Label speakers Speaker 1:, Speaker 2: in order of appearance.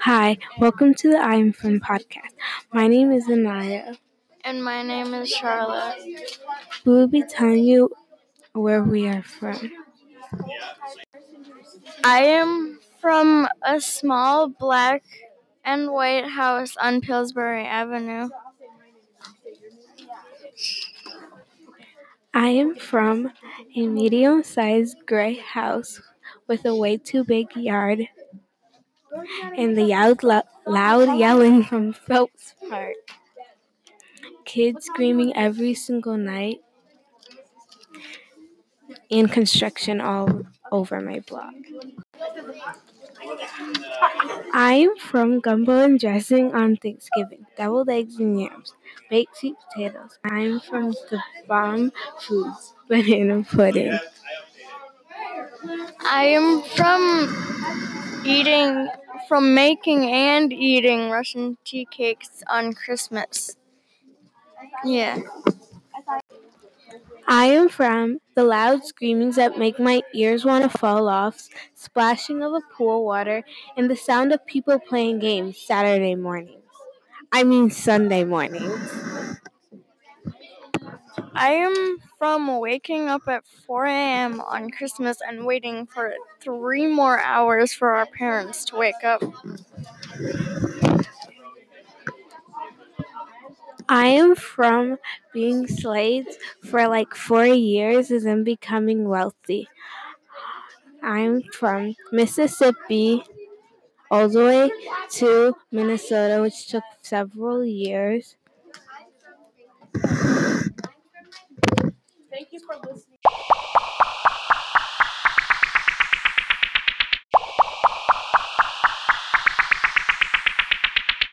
Speaker 1: Hi, welcome to the I Am From podcast. My name is Anaiya.
Speaker 2: And my name is Charlotte.
Speaker 1: We will be telling you where we are from.
Speaker 2: I am from a small black and white house on Pillsbury Avenue.
Speaker 1: I am from a medium sized gray house with a way too big yard and the loud, loud yelling from Phelps Park. Kids screaming every single night and construction all over my block. I am from gumbo and dressing on Thanksgiving, deviled eggs and yams, baked sweet potatoes. I am from the bomb foods, banana pudding.
Speaker 2: I am from eating, from making and eating Russian tea cakes on Christmas. Yeah.
Speaker 1: I am from the loud screamings that make my ears want to fall off, splashing of a pool water, and the sound of people playing games Saturday mornings. I mean Sunday mornings.
Speaker 2: I am from waking up at 4 a.m. on Christmas and waiting for three more hours for our parents to wake up.
Speaker 1: I am from being slaves for like four years and then becoming wealthy. I'm from Mississippi all the way to Minnesota, which took several years. For listening.